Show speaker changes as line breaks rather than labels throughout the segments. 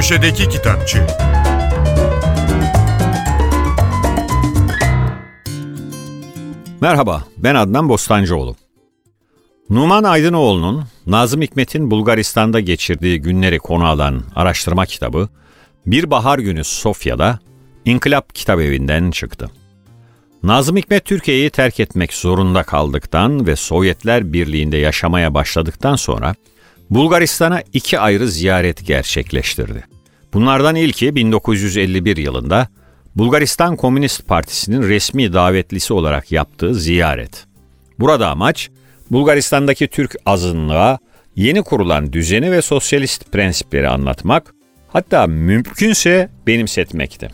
Köşedeki Kitapçı
Merhaba, ben Adnan Bostancıoğlu. Numan Aydınoğlu'nun Nazım Hikmet'in Bulgaristan'da geçirdiği günleri konu alan araştırma kitabı Bir Bahar Günü Sofya'da İnkılap Kitap Evi'nden çıktı. Nazım Hikmet Türkiye'yi terk etmek zorunda kaldıktan ve Sovyetler Birliği'nde yaşamaya başladıktan sonra Bulgaristan'a iki ayrı ziyaret gerçekleştirdi. Bunlardan ilki 1951 yılında Bulgaristan Komünist Partisi'nin resmi davetlisi olarak yaptığı ziyaret. Burada amaç Bulgaristan'daki Türk azınlığa yeni kurulan düzeni ve sosyalist prensipleri anlatmak, hatta mümkünse benimsetmekti.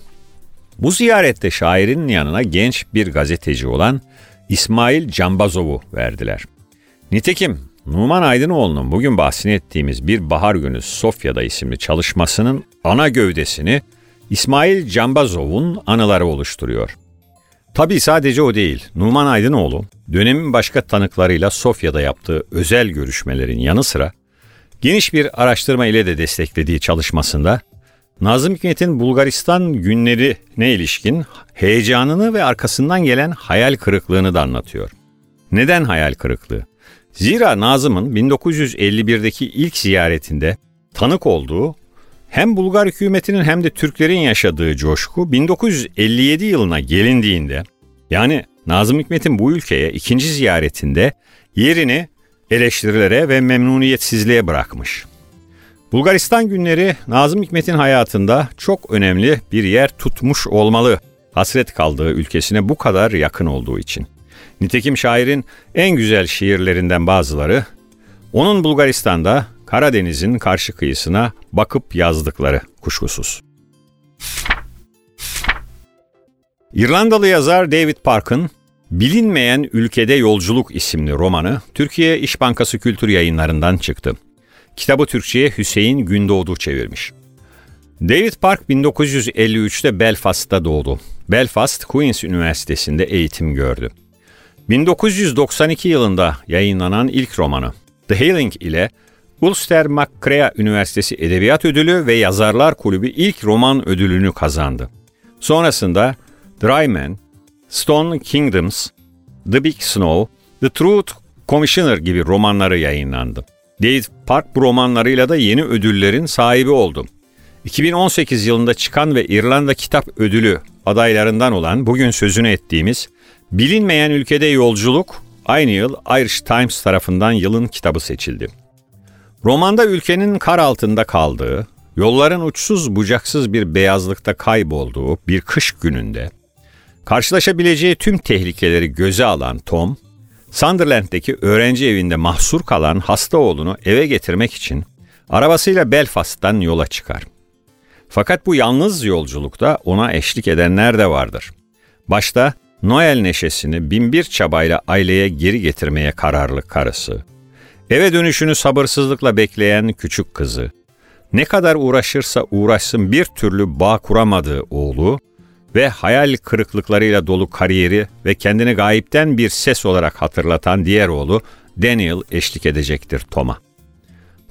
Bu ziyarette şairin yanına genç bir gazeteci olan İsmail Cambazov'u verdiler. Nitekim Numan Aydınoğlu'nun bugün bahsini ettiğimiz Bir Bahar Günü Sofya'da isimli çalışmasının ana gövdesini İsmail Cambazov'un anıları oluşturuyor. Tabii sadece o değil. Numan Aydınoğlu dönemin başka tanıklarıyla Sofya'da yaptığı özel görüşmelerin yanı sıra geniş bir araştırma ile de desteklediği çalışmasında Nazım Hikmet'in Bulgaristan günlerine ilişkin heyecanını ve arkasından gelen hayal kırıklığını da anlatıyor. Neden hayal kırıklığı? Zira Nazım'ın 1951'deki ilk ziyaretinde tanık olduğu hem Bulgar hükümetinin hem de Türklerin yaşadığı coşku 1957 yılına gelindiğinde yani Nazım Hikmet'in bu ülkeye ikinci ziyaretinde yerini eleştirilere ve memnuniyetsizliğe bırakmış. Bulgaristan günleri Nazım Hikmet'in hayatında çok önemli bir yer tutmuş olmalı. Hasret kaldığı ülkesine bu kadar yakın olduğu için. Nitekim şairin en güzel şiirlerinden bazıları onun Bulgaristan'da Karadeniz'in karşı kıyısına bakıp yazdıkları kuşkusuz. İrlandalı yazar David Park'ın Bilinmeyen Ülkede Yolculuk isimli romanı Türkiye İş Bankası Kültür Yayınlarından çıktı. Kitabı Türkçe'ye Hüseyin Gündoğdu çevirmiş. David Park 1953'te Belfast'ta doğdu. Belfast Queen's Üniversitesi'nde eğitim gördü. 1992 yılında yayınlanan ilk romanı The Hailing ile Ulster MacCrea Üniversitesi Edebiyat Ödülü ve Yazarlar Kulübü ilk roman ödülünü kazandı. Sonrasında Dry Man, Stone Kingdoms, The Big Snow, The Truth Commissioner gibi romanları yayınlandı. David Park bu romanlarıyla da yeni ödüllerin sahibi oldu. 2018 yılında çıkan ve İrlanda Kitap Ödülü adaylarından olan bugün sözünü ettiğimiz Bilinmeyen Ülkede Yolculuk aynı yıl Irish Times tarafından yılın kitabı seçildi. Romanda ülkenin kar altında kaldığı, yolların uçsuz bucaksız bir beyazlıkta kaybolduğu bir kış gününde karşılaşabileceği tüm tehlikeleri göze alan Tom, Sunderland'deki öğrenci evinde mahsur kalan hasta oğlunu eve getirmek için arabasıyla Belfast'tan yola çıkar. Fakat bu yalnız yolculukta ona eşlik edenler de vardır. Başta Noel neşesini binbir çabayla aileye geri getirmeye kararlı karısı, eve dönüşünü sabırsızlıkla bekleyen küçük kızı, ne kadar uğraşırsa uğraşsın bir türlü bağ kuramadığı oğlu ve hayal kırıklıklarıyla dolu kariyeri ve kendini gayipten bir ses olarak hatırlatan diğer oğlu Daniel eşlik edecektir Tom'a.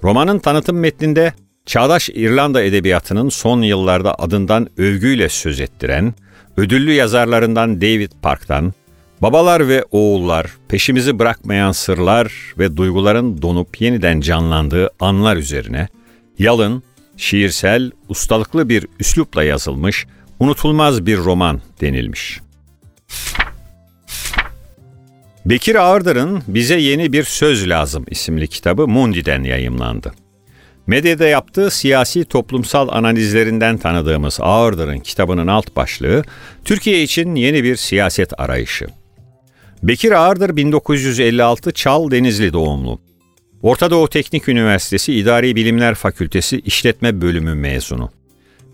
Romanın tanıtım metninde çağdaş İrlanda edebiyatının son yıllarda adından övgüyle söz ettiren, ödüllü yazarlarından David Park'tan, babalar ve oğullar, peşimizi bırakmayan sırlar ve duyguların donup yeniden canlandığı anlar üzerine, yalın, şiirsel, ustalıklı bir üslupla yazılmış, unutulmaz bir roman denilmiş. Bekir Ağırdır'ın Bize Yeni Bir Söz Lazım isimli kitabı Mundi'den yayımlandı. Medyada yaptığı siyasi toplumsal analizlerinden tanıdığımız Ağırdır'ın kitabının alt başlığı Türkiye için yeni bir siyaset arayışı. Bekir Ağırdır 1956 Çal Denizli doğumlu. Orta Doğu Teknik Üniversitesi İdari Bilimler Fakültesi İşletme Bölümü mezunu.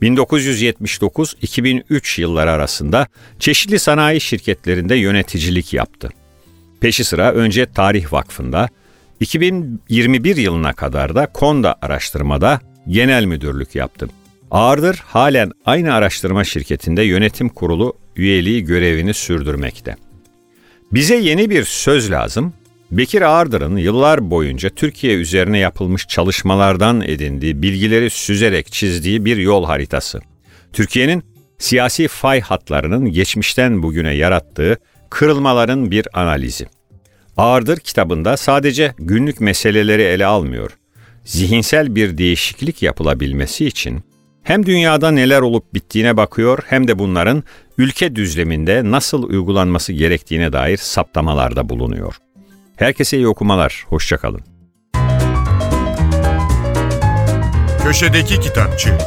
1979-2003 yılları arasında çeşitli sanayi şirketlerinde yöneticilik yaptı. Peşi sıra önce Tarih Vakfı'nda, 2021 yılına kadar da Konda Araştırma'da genel müdürlük yaptı. Ağırdır halen aynı araştırma şirketinde yönetim kurulu üyeliği görevini sürdürmekte. Bize yeni bir söz lazım. Bekir Ağırdır'ın yıllar boyunca Türkiye üzerine yapılmış çalışmalardan edindiği bilgileri süzerek çizdiği bir yol haritası. Türkiye'nin siyasi fay hatlarının geçmişten bugüne yarattığı kırılmaların bir analizi. Ağırdır kitabında sadece günlük meseleleri ele almıyor. Zihinsel bir değişiklik yapılabilmesi için hem dünyada neler olup bittiğine bakıyor hem de bunların ülke düzleminde nasıl uygulanması gerektiğine dair saptamalarda bulunuyor. Herkese iyi okumalar, hoşçakalın.
Köşedeki Kitapçı